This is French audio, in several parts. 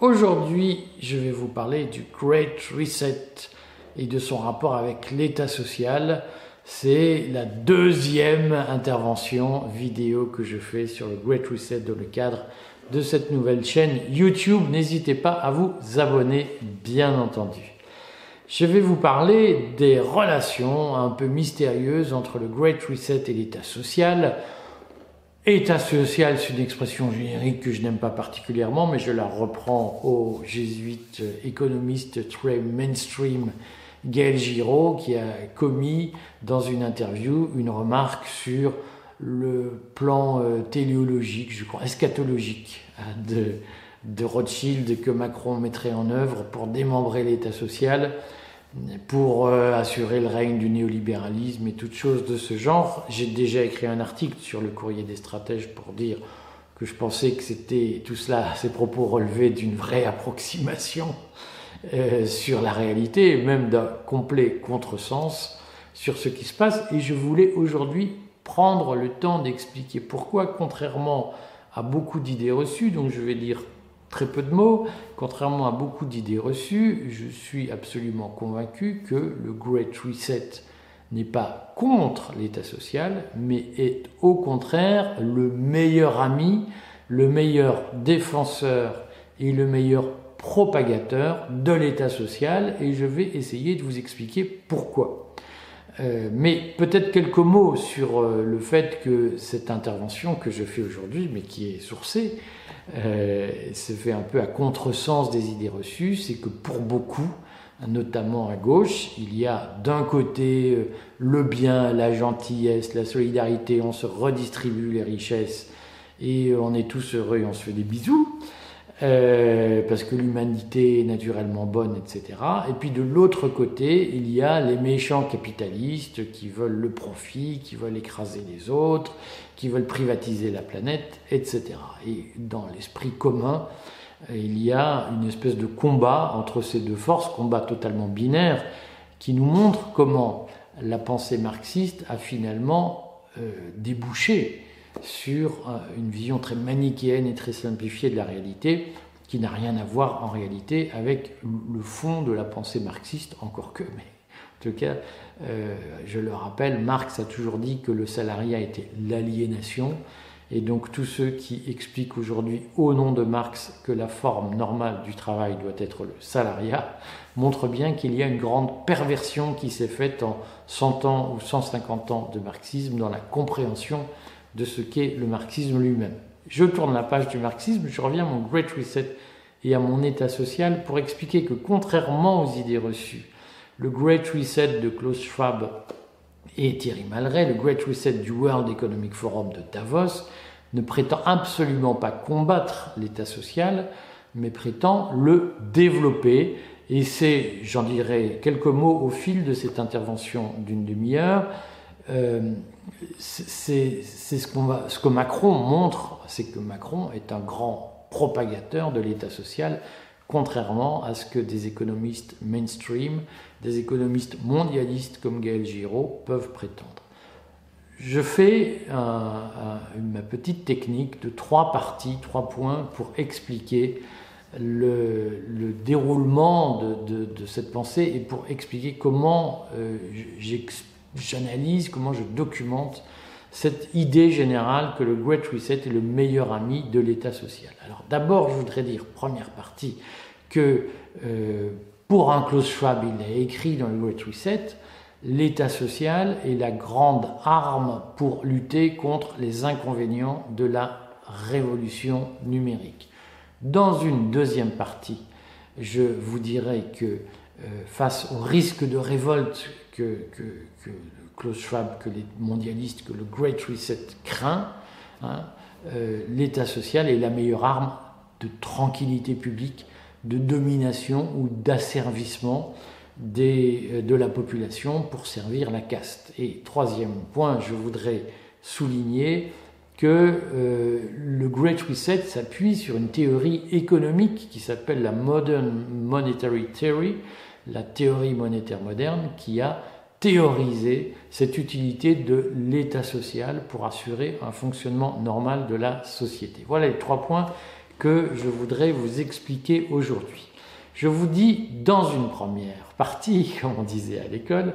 Aujourd'hui je vais vous parler du Great Reset et de son rapport avec l'état social. C'est la deuxième intervention vidéo que je fais sur le Great Reset dans le cadre de cette nouvelle chaîne YouTube. N'hésitez pas à vous abonner bien entendu. Je vais vous parler des relations un peu mystérieuses entre le Great Reset et l'état social État social, c'est une expression générique que je n'aime pas particulièrement, mais je la reprends au jésuite économiste très mainstream Gaël Giraud, qui a commis dans une interview une remarque sur le plan euh, téléologique, je crois, eschatologique hein, de Rothschild que Macron mettrait en œuvre pour démembrer l'État social pour euh, assurer le règne du néolibéralisme et toutes choses de ce genre. J'ai déjà écrit un article sur le courrier des stratèges pour dire que je pensais que c'était tout cela, ces propos relevaient d'une vraie approximation euh, sur la réalité, même d'un complet contresens sur ce qui se passe. Et je voulais aujourd'hui prendre le temps d'expliquer pourquoi, contrairement à beaucoup d'idées reçues, donc je vais dire très peu de mots. Contrairement à beaucoup d'idées reçues, je suis absolument convaincu que le Great Reset n'est pas contre l'État social, mais est au contraire le meilleur ami, le meilleur défenseur et le meilleur propagateur de l'État social, et je vais essayer de vous expliquer pourquoi. Euh, mais peut-être quelques mots sur euh, le fait que cette intervention que je fais aujourd'hui, mais qui est sourcée, euh, se fait un peu à contresens des idées reçues, c'est que pour beaucoup, notamment à gauche, il y a d'un côté euh, le bien, la gentillesse, la solidarité, on se redistribue les richesses et on est tous heureux et on se fait des bisous. Euh, parce que l'humanité est naturellement bonne, etc. Et puis de l'autre côté, il y a les méchants capitalistes qui veulent le profit, qui veulent écraser les autres, qui veulent privatiser la planète, etc. Et dans l'esprit commun, il y a une espèce de combat entre ces deux forces, combat totalement binaire, qui nous montre comment la pensée marxiste a finalement euh, débouché sur euh, une vision très manichéenne et très simplifiée de la réalité, qui n'a rien à voir en réalité avec le fond de la pensée marxiste, encore que. Mais en tout cas, euh, je le rappelle, Marx a toujours dit que le salariat était l'aliénation, et donc tous ceux qui expliquent aujourd'hui au nom de Marx que la forme normale du travail doit être le salariat, montrent bien qu'il y a une grande perversion qui s'est faite en 100 ans ou 150 ans de marxisme dans la compréhension de ce qu'est le marxisme lui-même. Je tourne la page du marxisme, je reviens à mon Great Reset et à mon état social pour expliquer que contrairement aux idées reçues, le Great Reset de Klaus Schwab et Thierry Malray, le Great Reset du World Economic Forum de Davos, ne prétend absolument pas combattre l'état social, mais prétend le développer. Et c'est, j'en dirai quelques mots au fil de cette intervention d'une demi-heure, euh, c'est ce, que Macron montre, c'est que Macron est un grand propagateur de l'État social, contrairement à ce que des économistes mainstream, des économistes mondialistes comme Gaël Giraud peuvent prétendre. Je fais ma petite technique de trois parties, trois points pour expliquer le, déroulement de, cette pensée et pour expliquer comment euh, j'explique j'analyse, comment je documente cette idée générale que le Great Reset est le meilleur ami de l'État social. Alors d'abord, je voudrais dire, première partie, que euh, pour un Klaus Schwab, il a écrit dans le Great Reset, l'État social est la grande arme pour lutter contre les inconvénients de la révolution numérique. Dans une deuxième partie, je vous dirai que euh, face au risque de révolte que, Klaus Schwab, que les mondialistes, que le Great Reset craint, hein, euh, l'État social est la meilleure arme de tranquillité publique, de domination ou d'asservissement euh, de la population pour servir la caste. Et troisième point, je voudrais souligner que euh, le Great Reset s'appuie sur une théorie économique qui s'appelle la Modern Monetary Theory, la théorie monétaire moderne, qui a théoriser cette utilité de l'État social pour assurer un fonctionnement normal de la société. Voilà les trois points que je voudrais vous expliquer aujourd'hui. Je vous dis dans une première partie, comme on disait à l'école,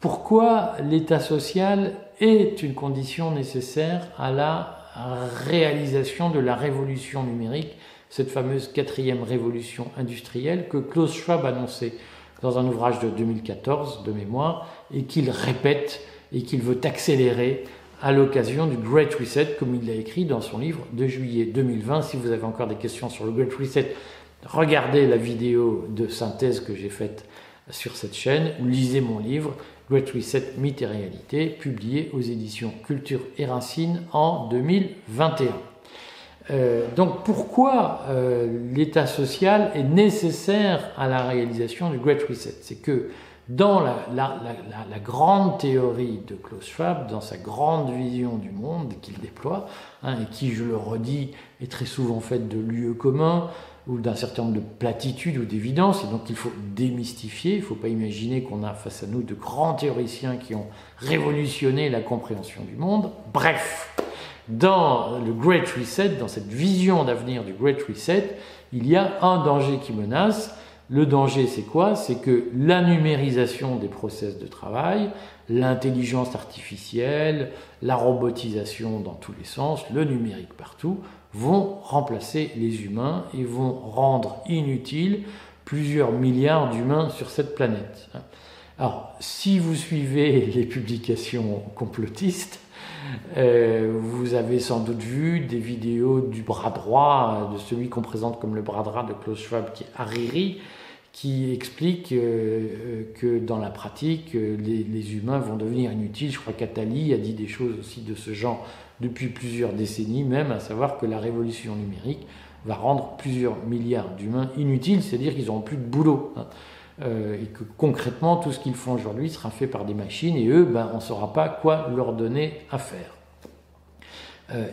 pourquoi l'état social est une condition nécessaire à la réalisation de la révolution numérique, cette fameuse quatrième révolution industrielle que Klaus Schwab annonçait dans un ouvrage de 2014 de mémoire et qu'il répète et qu'il veut accélérer à l'occasion du Great Reset, comme il l'a écrit dans son livre de juillet 2020. Si vous avez encore des questions sur le Great Reset, regardez la vidéo de synthèse que j'ai faite sur cette chaîne ou lisez mon livre Great Reset, Mythe et Réalité, publié aux éditions Culture et Racine en 2021. Euh, donc pourquoi euh, l'état social est nécessaire à la réalisation du Great Reset? C'est que dans la, grande théorie de Klaus Schwab, dans sa grande vision du monde qu'il déploie, hein, et qui, je le redis, est très souvent faite de lieux communs ou d'un certain nombre de platitudes ou d'évidences, et donc il faut démystifier, il ne faut pas imaginer qu'on a face à nous de grands théoriciens qui ont révolutionné la compréhension du monde. Bref, dans le Great Reset, dans cette vision d'avenir du Great Reset, il y a un danger qui menace, le danger, c'est quoi? C'est que la numérisation des process de travail, l'intelligence artificielle, la robotisation dans tous les sens, le numérique partout, vont remplacer les humains et vont rendre inutiles plusieurs milliards d'humains sur cette planète. Alors, si vous suivez les publications complotistes, euh, vous avez sans doute vu des vidéos du bras droit, de celui qu'on présente comme le bras droit de Klaus Schwab, qui est Hariri, qui explique euh, euh, que dans la pratique, euh, les, humains vont devenir inutiles. Je crois qu'Atali a dit des choses aussi de ce genre depuis plusieurs décennies même, à savoir que la révolution numérique va rendre plusieurs milliards d'humains inutiles, c'est-à-dire qu'ils n'auront plus de boulot. Hein. Et que concrètement, tout ce qu'ils font aujourd'hui sera fait par des machines, et eux, ben, on ne saura pas quoi leur donner à faire.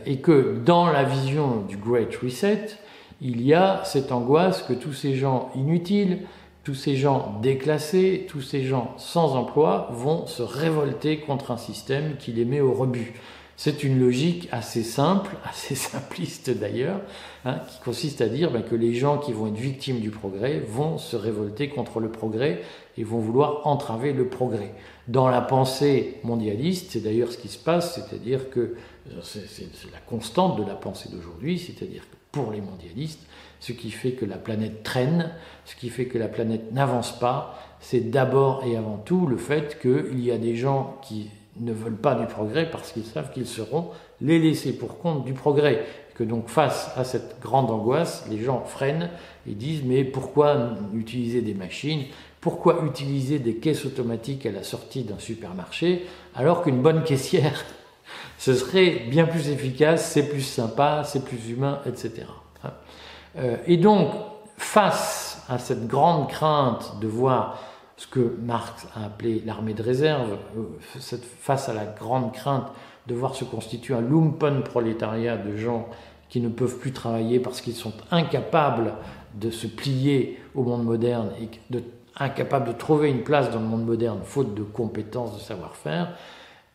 et que dans la vision du Great Reset, il y a cette angoisse que tous ces gens inutiles, tous ces gens déclassés, tous ces gens sans emploi vont se révolter contre un système qui les met au rebut. C'est une logique assez simple, assez simpliste d'ailleurs, hein, qui consiste à dire ben, que les gens qui vont être victimes du progrès vont se révolter contre le progrès et vont vouloir entraver le progrès. Dans la pensée mondialiste, c'est d'ailleurs ce qui se passe, c'est-à-dire que c'est la constante de la pensée d'aujourd'hui, c'est-à-dire que pour les mondialistes. Ce qui fait que la planète traîne, ce qui fait que la planète n'avance pas, c'est d'abord et avant tout le fait qu'il y a des gens qui ne veulent pas du progrès parce qu'ils savent qu'ils seront les laissés pour compte du progrès. Que donc face à cette grande angoisse, les gens freinent et disent mais pourquoi utiliser des machines? Pourquoi utiliser des caisses automatiques à la sortie d'un supermarché alors qu'une bonne caissière ce serait bien plus efficace, c'est plus sympa, c'est plus humain, etc. Hein. Euh, et donc, face à cette grande crainte de voir ce que Marx a appelé l'armée de réserve, euh, face à la grande crainte de voir se constituer un lumpen prolétariat de gens qui ne peuvent plus travailler parce qu'ils sont incapables de se plier au monde moderne et incapables de trouver une place dans le monde moderne faute de compétences, de savoir-faire,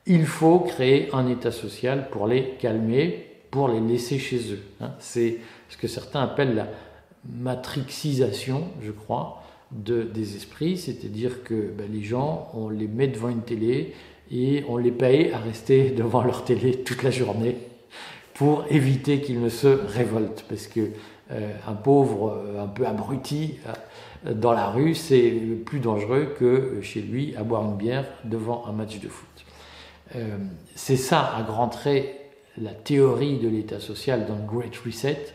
il faut créer un État social pour les calmer, pour les laisser chez eux. Hein. C'est ce que certains appellent la matrixisation, je crois, de, des esprits, c'est-à-dire que ben, les gens, on les met devant une télé et on les paye à rester devant leur télé toute la journée pour éviter qu'ils ne se révoltent, parce que euh, un pauvre, euh, un peu abruti euh, dans la rue, c'est plus dangereux que chez lui à boire une bière devant un match de foot. C'est ça, à grands traits, la théorie de l'État social dans le Great Reset.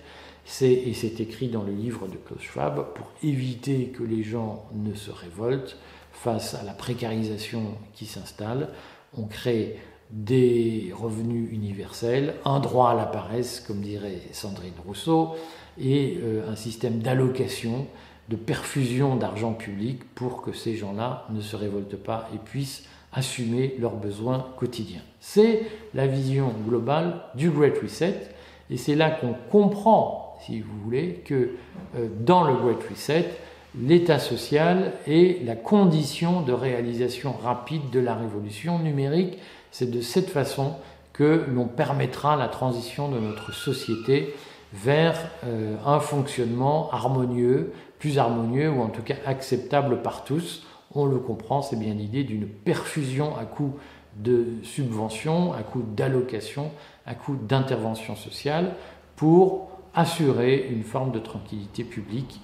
Et c'est écrit dans le livre de Klaus Schwab, pour éviter que les gens ne se révoltent face à la précarisation qui s'installe. On crée des revenus universels, un droit à la paresse, comme dirait Sandrine Rousseau, et euh, un système d'allocation, de perfusion d'argent public pour que ces gens-là ne se révoltent pas et puissent assumer leurs besoins quotidiens. C'est la vision globale du Great Reset et c'est là qu'on comprend, si vous voulez, que euh, dans le Great Reset, l'état social est la condition de réalisation rapide de la révolution numérique. C'est de cette façon que l'on permettra la transition de notre société vers euh, un fonctionnement harmonieux, plus harmonieux ou en tout cas acceptable par tous. On le comprend, c'est bien l'idée d'une perfusion à coup de subventions, à coup d'allocations, à coup d'intervention sociale pour assurer une forme de tranquillité publique.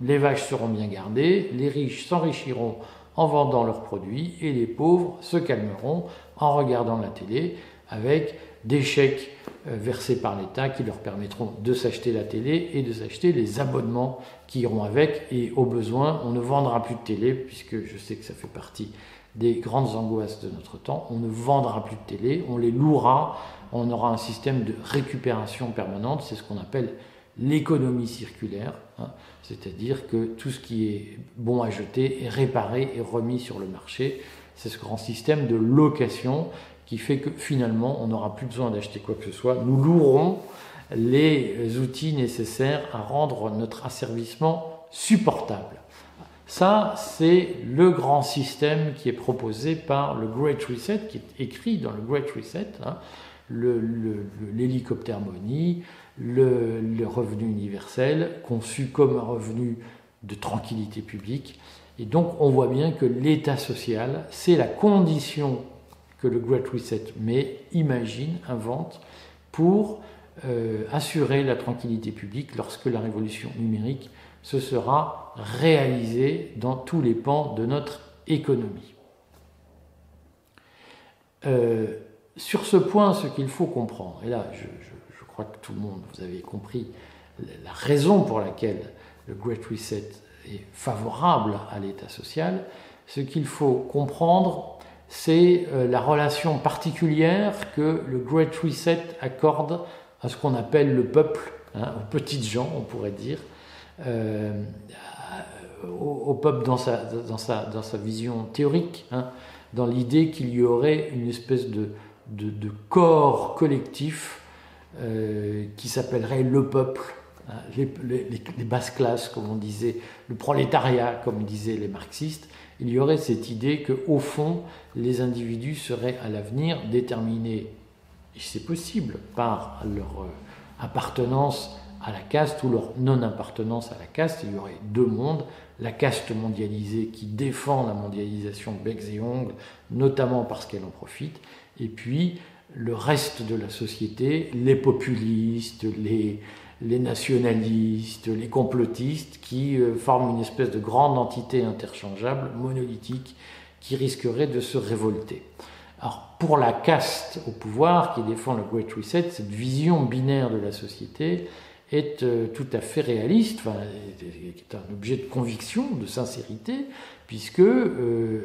Les vaches seront bien gardées, les riches s'enrichiront en vendant leurs produits et les pauvres se calmeront en regardant la télé avec des chèques euh, versés par l'État qui leur permettront de s'acheter la télé et de s'acheter les abonnements qui iront avec. Et au besoin, on ne vendra plus de télé, puisque je sais que ça fait partie des grandes angoisses de notre temps. On ne vendra plus de télé, on les louera, on aura un système de récupération permanente, c'est ce qu'on appelle l'économie circulaire, hein. c'est-à-dire que tout ce qui est bon à jeter est réparé et remis sur le marché. C'est ce grand système de location qui fait que finalement on n'aura plus besoin d'acheter quoi que ce soit. Nous louerons les outils nécessaires à rendre notre asservissement supportable. Ça, c'est le grand système qui est proposé par le Great Reset, qui est écrit dans le Great Reset, hein, l'hélicoptère money, le, le, revenu universel, conçu comme un revenu de tranquillité publique. Et donc, on voit bien que l'État social, c'est la condition que le Great Reset met, imagine, invente pour euh, assurer la tranquillité publique lorsque la révolution numérique se sera réalisée dans tous les pans de notre économie. Euh, sur ce point, ce qu'il faut comprendre, et là je, je, crois que tout le monde, vous avez compris la raison pour laquelle le Great Reset est favorable à l'État social, ce qu'il faut comprendre, c'est euh, la relation particulière que le Great Reset accorde à ce qu'on appelle le peuple, hein, aux petites gens, on pourrait dire, euh, au, peuple dans sa, dans, sa, dans sa vision théorique, hein, dans l'idée qu'il y aurait une espèce de, de, corps collectif euh, qui s'appellerait le peuple, hein, les, les, basses classes, comme on disait, le prolétariat, comme disaient les marxistes, il y aurait cette idée que, au fond, les individus seraient à l'avenir déterminés, et c'est possible, par leur euh, appartenance à la caste ou leur non-appartenance à la caste. Il y aurait deux mondes, la caste mondialisée qui défend la mondialisation becs et ongles, notamment parce qu'elle en profite, et puis le reste de la société, les populistes, les, nationalistes, les complotistes, qui euh, forment une espèce de grande entité interchangeable, monolithique, qui risquerait de se révolter. Alors, pour la caste au pouvoir qui défend le Great Reset, cette vision binaire de la société est euh, tout à fait réaliste, enfin, est un objet de conviction, de sincérité, puisque euh,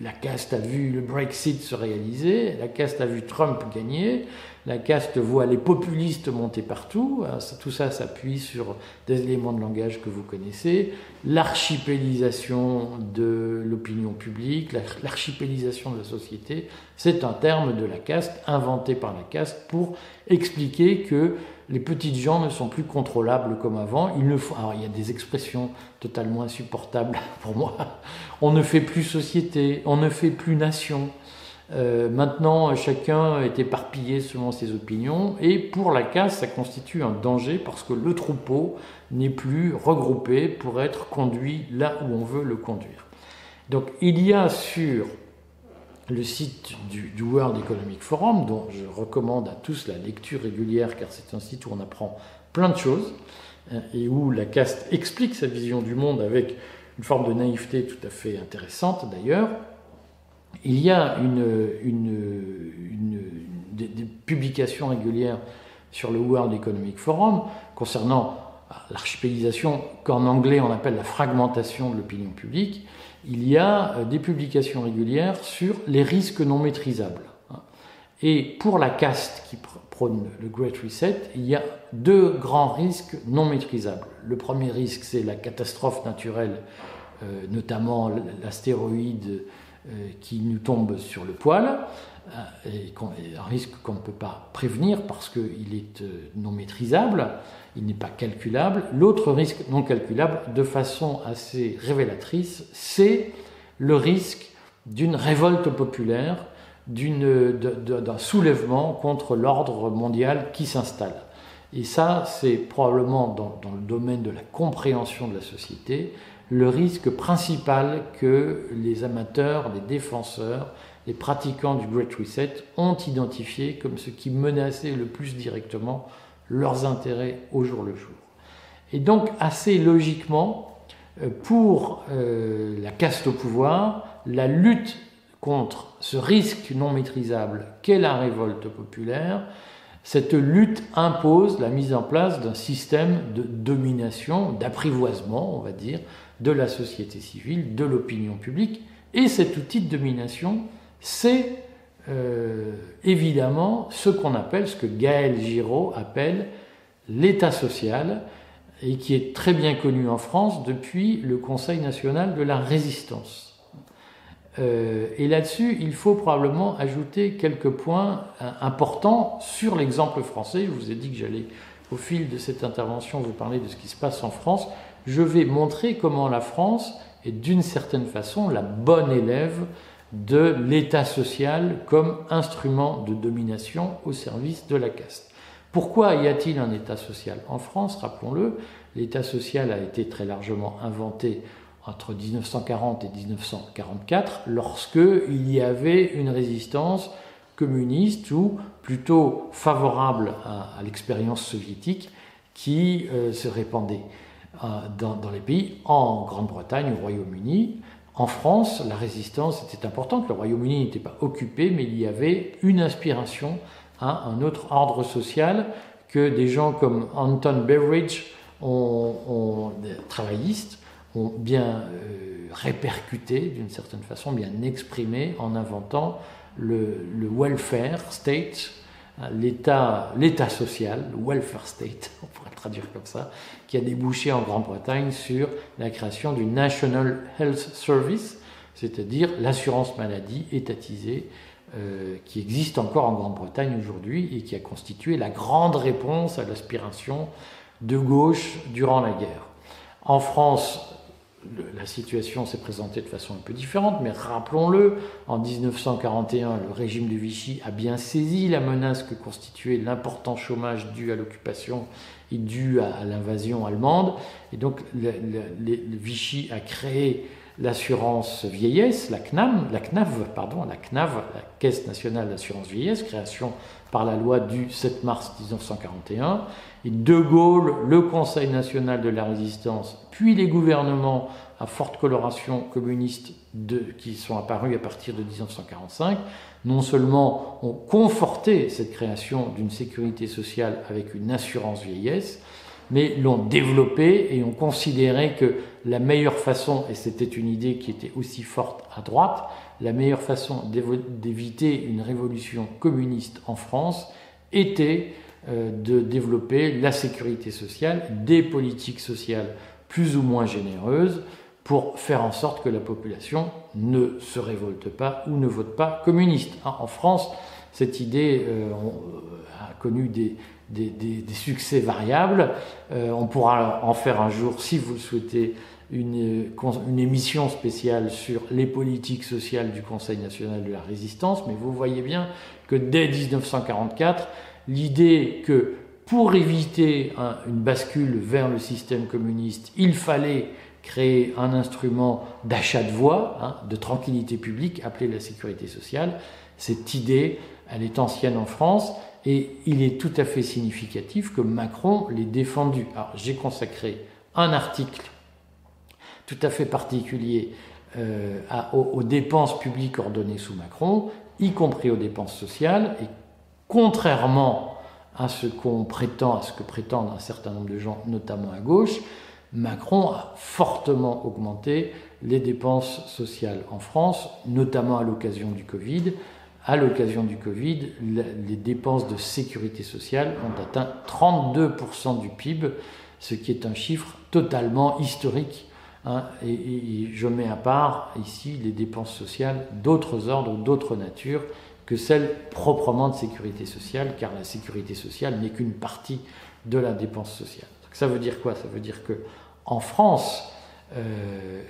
la caste a vu le Brexit se réaliser, la caste a vu Trump gagner, la caste voit les populistes monter partout, hein, tout ça s'appuie sur des éléments de langage que vous connaissez, l'archipélisation de l'opinion publique, l'archipélisation de la société, c'est un terme de la caste inventé par la caste pour expliquer que les petites gens ne sont plus contrôlables comme avant. Il, ne faut, il y a des expressions totalement insupportables pour moi. On ne fait plus société, on ne fait plus nation. Euh, maintenant, chacun est éparpillé selon ses opinions, et pour la casse, ça constitue un danger parce que le troupeau n'est plus regroupé pour être conduit là où on veut le conduire. Donc, il y a sur le site du, World Economic Forum, dont je recommande à tous la lecture régulière, car c'est un site où on apprend plein de choses, hein, et où la caste explique sa vision du monde avec une forme de naïveté tout à fait intéressante d'ailleurs. Il y a une, des, publications régulières sur le World Economic Forum concernant l'archipélisation qu'en anglais on appelle la fragmentation de l'opinion publique il y a euh, des publications régulières sur les risques non maîtrisables. Hein. Et pour la caste qui prône le Great Reset, il y a deux grands risques non maîtrisables. Le premier risque, c'est la catastrophe naturelle, euh, notamment l'astéroïde qui nous tombe sur le poil, et un risque qu'on ne peut pas prévenir parce qu'il est non maîtrisable il n'est pas calculable. L'autre risque non calculable, de façon assez révélatrice, c'est le risque d'une révolte populaire, d'un soulèvement contre l'ordre mondial qui s'installe. Et ça, c'est probablement dans, dans, le domaine de la compréhension de la société le risque principal que les amateurs, les défenseurs, les pratiquants du Great Reset ont identifié comme ce qui menaçait le plus directement leurs intérêts au jour le jour. Et donc, assez logiquement, euh, pour euh, la caste au pouvoir, la lutte contre ce risque non maîtrisable qu'est la révolte populaire, cette lutte impose la mise en place d'un système de domination, d'apprivoisement, on va dire, de la société civile, de l'opinion publique. Et cet outil de domination, c'est euh, évidemment ce qu'on appelle, ce que Gaël Giraud appelle l'État social, et qui est très bien connu en France depuis le Conseil national de la résistance. Euh, et là-dessus, il faut probablement ajouter quelques points euh, importants sur l'exemple français. Je vous ai dit que j'allais, au fil de cette intervention, vous parler de ce qui se passe en France. Je vais montrer comment la France est d'une certaine façon la bonne élève de l'État social comme instrument de domination au service de la caste. Pourquoi y a-t-il un État social En France, rappelons-le, l'État social a été très largement inventé entre 1940 et 1944, lorsque il y avait une résistance communiste ou plutôt favorable à, l'expérience soviétique qui euh, se répandait euh, dans, les pays, en Grande-Bretagne, au Royaume-Uni. En France, la résistance était importante. Le Royaume-Uni n'était pas occupé, mais il y avait une inspiration à un autre ordre social que des gens comme Anton Beveridge, ont, ont, travaillistes, ont bien euh, répercuté d'une certaine façon, bien exprimé en inventant le, welfare state, l'état, l'état social, le welfare state, on pourrait le traduire comme ça, qui a débouché en Grande-Bretagne sur la création du National Health Service, c'est-à-dire l'assurance maladie étatisée euh, qui existe encore en Grande-Bretagne aujourd'hui et qui a constitué la grande réponse à l'aspiration de gauche durant la guerre. En France, la situation s'est présentée de façon un peu différente, mais rappelons-le, en 1941, le régime de Vichy a bien saisi la menace que constituait l'important chômage dû à l'occupation et dû à, l'invasion allemande. Et donc, Vichy a créé l'assurance vieillesse, la CNAM, la CNAV, pardon, la CNAV, la Caisse nationale d'assurance vieillesse, création par la loi du 7 mars 1941. Et De Gaulle, le Conseil national de la résistance, puis les gouvernements à forte coloration communiste qui sont apparus à partir de 1945, non seulement ont conforté cette création d'une sécurité sociale avec une assurance vieillesse, mais l'ont développée et ont considéré que la meilleure façon, et c'était une idée qui était aussi forte à droite, la meilleure façon d'éviter une révolution communiste en France était euh, de développer la sécurité sociale, des politiques sociales plus ou moins généreuses pour faire en sorte que la population ne se révolte pas ou ne vote pas communiste. En France, cette idée euh, connu des, succès variables. Euh, on pourra en faire un jour, si vous le souhaitez, une, une, émission spéciale sur les politiques sociales du Conseil national de la résistance, mais vous voyez bien que dès 1944, l'idée que pour éviter une bascule vers le système communiste, il fallait créer un instrument d'achat de voix, hein, de tranquillité publique, appelé la sécurité sociale. Cette idée, elle est ancienne en France et il est tout à fait significatif que Macron l'ait défendue. Alors j'ai consacré un article tout à fait particulier euh, aux, dépenses publiques ordonnées sous Macron, y compris aux dépenses sociales, et contrairement à ce qu'on prétend, à ce que prétendent un certain nombre de gens, notamment à gauche, Macron a fortement augmenté les dépenses sociales en France, notamment à l'occasion du Covid. À l'occasion du Covid, les dépenses de sécurité sociale ont atteint 32% du PIB, ce qui est un chiffre totalement historique Hein, et, je mets à part ici les dépenses sociales d'autres ordres, d'autres natures que celles proprement de sécurité sociale, car la sécurité sociale n'est qu'une partie de la dépense sociale. Ça veut dire quoi? Ça veut dire que en France, euh,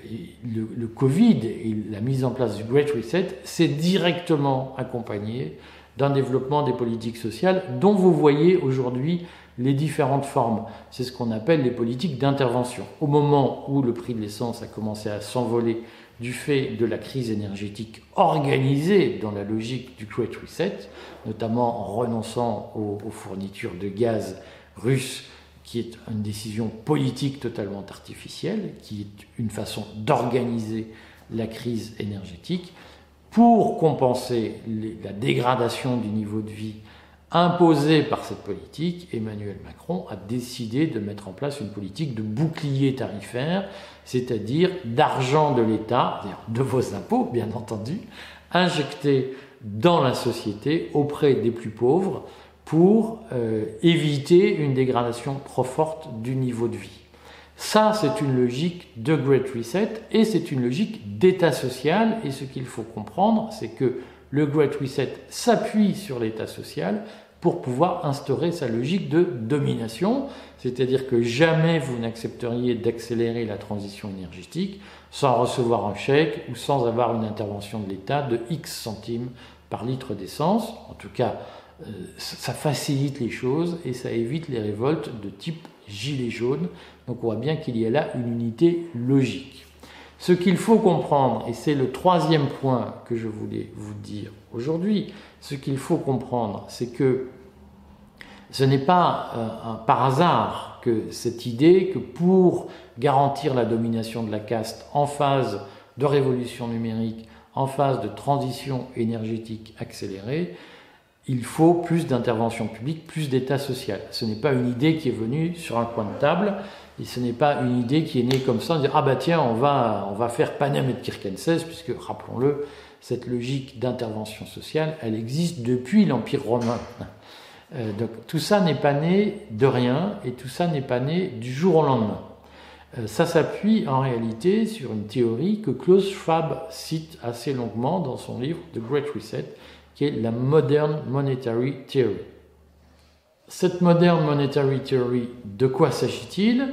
le, Covid et la mise en place du Great Reset s'est directement accompagné d'un développement des politiques sociales dont vous voyez aujourd'hui les différentes formes. C'est ce qu'on appelle les politiques d'intervention. Au moment où le prix de l'essence a commencé à s'envoler du fait de la crise énergétique organisée dans la logique du Great Reset, notamment en renonçant aux, aux fournitures de gaz russes, qui est une décision politique totalement artificielle, qui est une façon d'organiser la crise énergétique, pour compenser la dégradation du niveau de vie imposée par cette politique, Emmanuel Macron a décidé de mettre en place une politique de bouclier tarifaire, c'est-à-dire d'argent de l'État, de vos impôts bien entendu, injecté dans la société auprès des plus pauvres pour euh, éviter une dégradation trop forte du niveau de vie. Ça, c'est une logique de Great Reset et c'est une logique d'État social. Et ce qu'il faut comprendre, c'est que le Great Reset s'appuie sur l'État social pour pouvoir instaurer sa logique de domination, c'est-à-dire que jamais vous n'accepteriez d'accélérer la transition énergétique sans recevoir un chèque ou sans avoir une intervention de l'État de X centimes par litre d'essence. En tout cas, ça facilite les choses et ça évite les révoltes de type gilet jaune. Donc on voit bien qu'il y a là une unité logique. Ce qu'il faut comprendre, et c'est le troisième point que je voulais vous dire aujourd'hui, ce qu'il faut comprendre, c'est que ce n'est pas euh, par hasard que cette idée que pour garantir la domination de la caste en phase de révolution numérique, en phase de transition énergétique accélérée, il faut plus d'intervention publique, plus d'État social. Ce n'est pas une idée qui est venue sur un coin de table, et ce n'est pas une idée qui est née comme ça, on dit ah bah tiens, on va, on va faire Panem et Kirkenses, puisque rappelons-le, cette logique d'intervention sociale, elle existe depuis l'Empire romain. Euh, donc tout ça n'est pas né de rien, et tout ça n'est pas né du jour au lendemain. Euh, ça s'appuie en réalité sur une théorie que Klaus Schwab cite assez longuement dans son livre The Great Reset, qui est la Modern Monetary Theory. Cette Modern Monetary Theory, de quoi s'agit-il?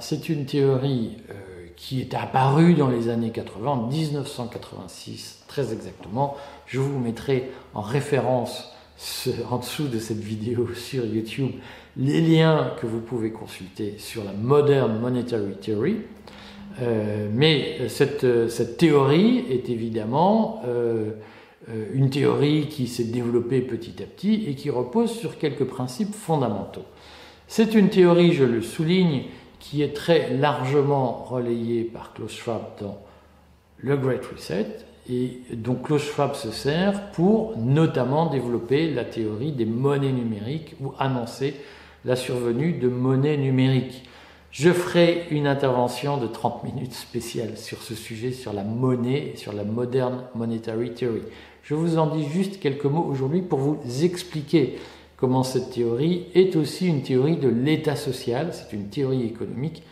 C'est une théorie euh, qui est apparue dans les années 80, en 1986 très exactement. Je vous mettrai en référence en dessous de cette vidéo sur YouTube les liens que vous pouvez consulter sur la Modern Monetary Theory. Euh, mais cette, théorie est évidemment euh, une théorie qui s'est développée petit à petit et qui repose sur quelques principes fondamentaux. C'est une théorie, je le souligne, qui est très largement relayée par Klaus Schwab dans le Great Reset et dont Klaus Schwab se sert pour notamment développer la théorie des monnaies numériques ou annoncer la survenue de monnaies numériques. Je ferai une intervention de 30 minutes spéciale sur ce sujet, sur la monnaie et sur la modern monetary theory. Je vous en dis juste quelques mots aujourd'hui pour vous expliquer comment cette théorie est aussi une théorie de l'état social, c'est une théorie économique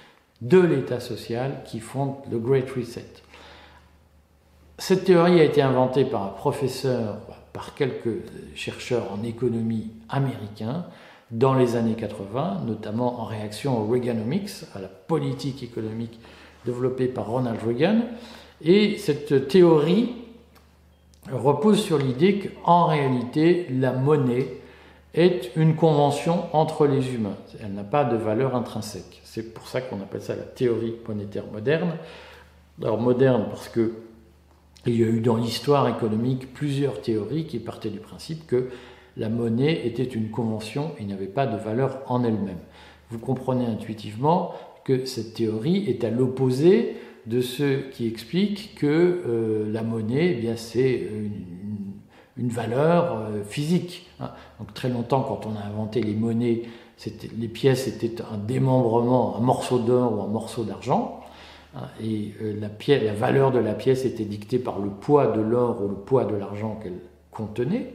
de l'état social qui fonde le Great Reset. Cette théorie a été inventée par un professeur, par quelques chercheurs en économie américains dans les années 80, notamment en réaction au Reaganomics, à la politique économique développée par Ronald Reagan. Et cette théorie repose sur l'idée qu'en réalité, la monnaie est une convention entre les humains. Elle n'a pas de valeur intrinsèque. C'est pour ça qu'on appelle ça la théorie monétaire moderne. Alors moderne parce que il y a eu dans l'histoire économique plusieurs théories qui partaient du principe que la monnaie était une convention et n'avait pas de valeur en elle-même. Vous comprenez intuitivement que cette théorie est à l'opposé de ceux qui expliquent que euh, la monnaie, eh bien, c'est une, valeur euh, physique. Hein. Donc très longtemps, quand on a inventé les monnaies, les pièces étaient un démembrement, un morceau d'or ou un morceau d'argent. Hein, et euh, la, la valeur de la pièce était dictée par le poids de l'or ou le poids de l'argent qu'elle contenait.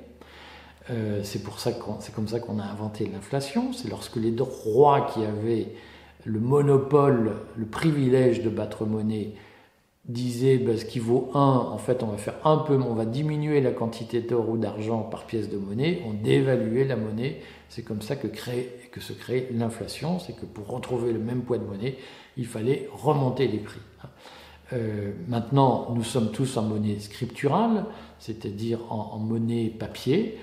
c'est c'est comme ça qu'on a inventé l'inflation. C'est lorsque les rois qui avaient le monopole, le privilège de battre monnaie disait bah, ce qui vaut 1, en fait on va faire un peu, on va diminuer la quantité d'or ou d'argent par pièce de monnaie, on dévaluait la monnaie, c'est comme ça que, se crée l'inflation, c'est que pour retrouver le même poids de monnaie, il fallait remonter les prix. Euh, maintenant, nous sommes tous en monnaie scripturale, c'est-à-dire en, monnaie papier,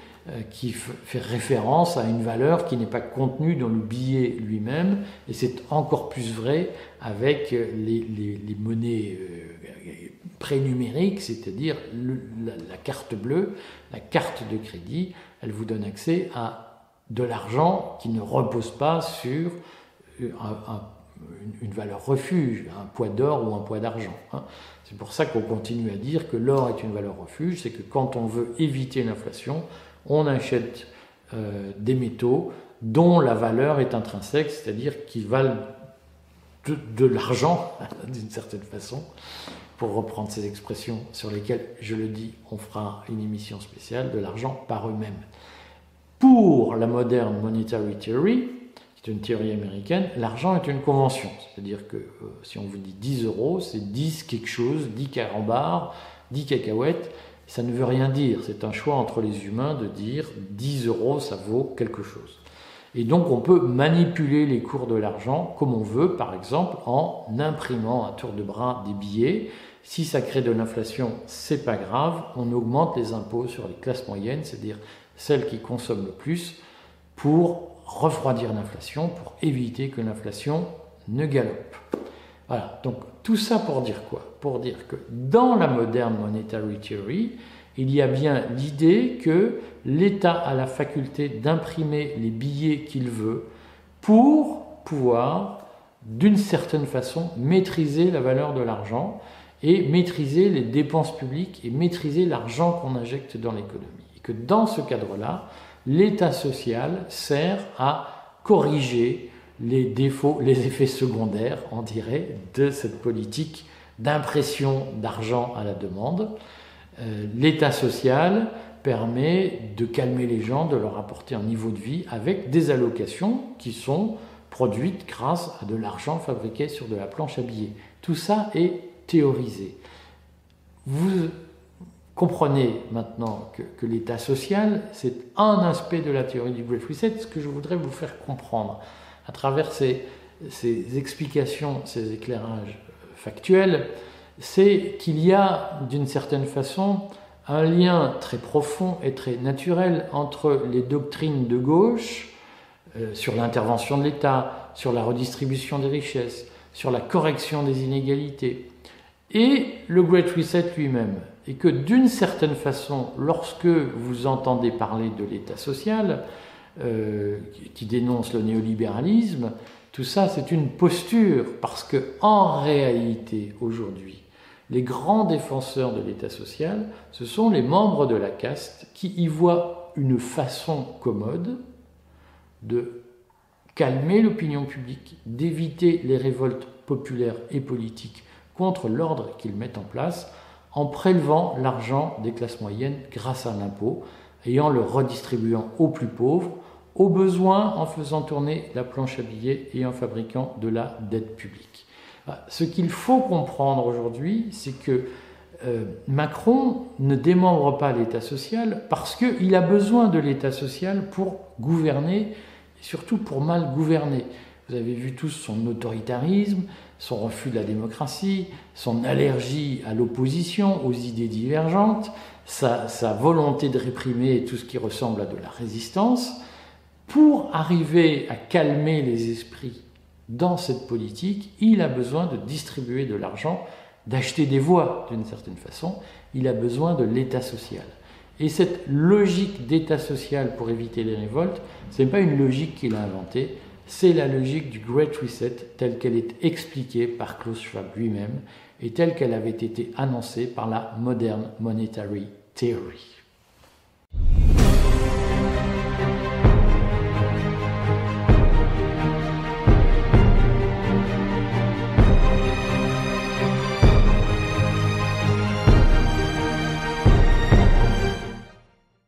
qui fait référence à une valeur qui n'est pas contenue dans le billet lui-même, et c'est encore plus vrai avec les, monnaies euh, prénumériques, c'est-à-dire la, carte bleue, la carte de crédit, elle vous donne accès à de l'argent qui ne repose pas sur euh, une, valeur refuge, un poids d'or ou un poids d'argent. Hein. C'est pour ça qu'on continue à dire que l'or est une valeur refuge, c'est que quand on veut éviter l'inflation, on achète euh, des métaux dont la valeur est intrinsèque, c'est-à-dire qui valent de, l'argent, d'une certaine façon, pour reprendre ces expressions sur lesquelles, je le dis, on fera une émission spéciale, de l'argent par eux-mêmes. Pour la moderne monetary theory, qui est une théorie américaine, l'argent est une convention. C'est-à-dire que euh, si on vous dit 10 euros, c'est 10 quelque chose, 10 carambars, 10 cacahuètes, ça ne veut rien dire. C'est un choix entre les humains de dire 10 euros, ça vaut quelque chose. Et donc on peut manipuler les cours de l'argent comme on veut, par exemple en imprimant un tour de bras des billets. Si ça crée de l'inflation, c'est pas grave, on augmente les impôts sur les classes moyennes, c'est-à-dire celles qui consomment le plus, pour refroidir l'inflation, pour éviter que l'inflation ne galope. Voilà, donc tout ça pour dire quoi? Pour dire que dans la moderne monetary theory, il y a bien l'idée que l'État a la faculté d'imprimer les billets qu'il veut pour pouvoir, d'une certaine façon, maîtriser la valeur de l'argent et maîtriser les dépenses publiques et maîtriser l'argent qu'on injecte dans l'économie. Et que dans ce cadre-là, l'État social sert à corriger les défauts, les effets secondaires, on dirait, de cette politique d'impression d'argent à la demande. Euh, L'État social permet de calmer les gens, de leur apporter un niveau de vie avec des allocations qui sont produites grâce à de l'argent fabriqué sur de la planche à billets. Tout ça est théorisé. Vous comprenez maintenant que, l'État social, c'est un aspect de la théorie du Great Reset, ce que je voudrais vous faire comprendre à travers ces, explications, ces éclairages factuels, c'est qu'il y a d'une certaine façon un lien très profond et très naturel entre les doctrines de gauche euh, sur l'intervention de l'État, sur la redistribution des richesses, sur la correction des inégalités, et le Great Reset lui-même. Et que d'une certaine façon, lorsque vous entendez parler de l'État social, euh, qui dénonce le néolibéralisme, tout ça c'est une posture, parce que en réalité aujourd'hui, les grands défenseurs de l'État social, ce sont les membres de la caste qui y voient une façon commode de calmer l'opinion publique, d'éviter les révoltes populaires et politiques contre l'ordre qu'ils mettent en place en prélevant l'argent des classes moyennes grâce à l'impôt et en le redistribuant aux plus pauvres au besoin en faisant tourner la planche à billets et en fabriquant de la dette publique. Bah, ce qu'il faut comprendre aujourd'hui, c'est que euh, Macron ne démembre pas l'État social parce qu'il a besoin de l'État social pour gouverner, et surtout pour mal gouverner. Vous avez vu tous son autoritarisme, son refus de la démocratie, son allergie à l'opposition, aux idées divergentes, sa, sa, volonté de réprimer tout ce qui ressemble à de la résistance pour arriver à calmer les esprits dans cette politique, il a besoin de distribuer de l'argent, d'acheter des voix d'une certaine façon, il a besoin de l'État social. Et cette logique d'État social pour éviter les révoltes, ce n'est pas une logique qu'il a inventée, c'est la logique du Great Reset telle qu'elle est expliquée par Klaus Schwab lui-même et telle qu'elle avait été annoncée par la Modern Monetary Theory.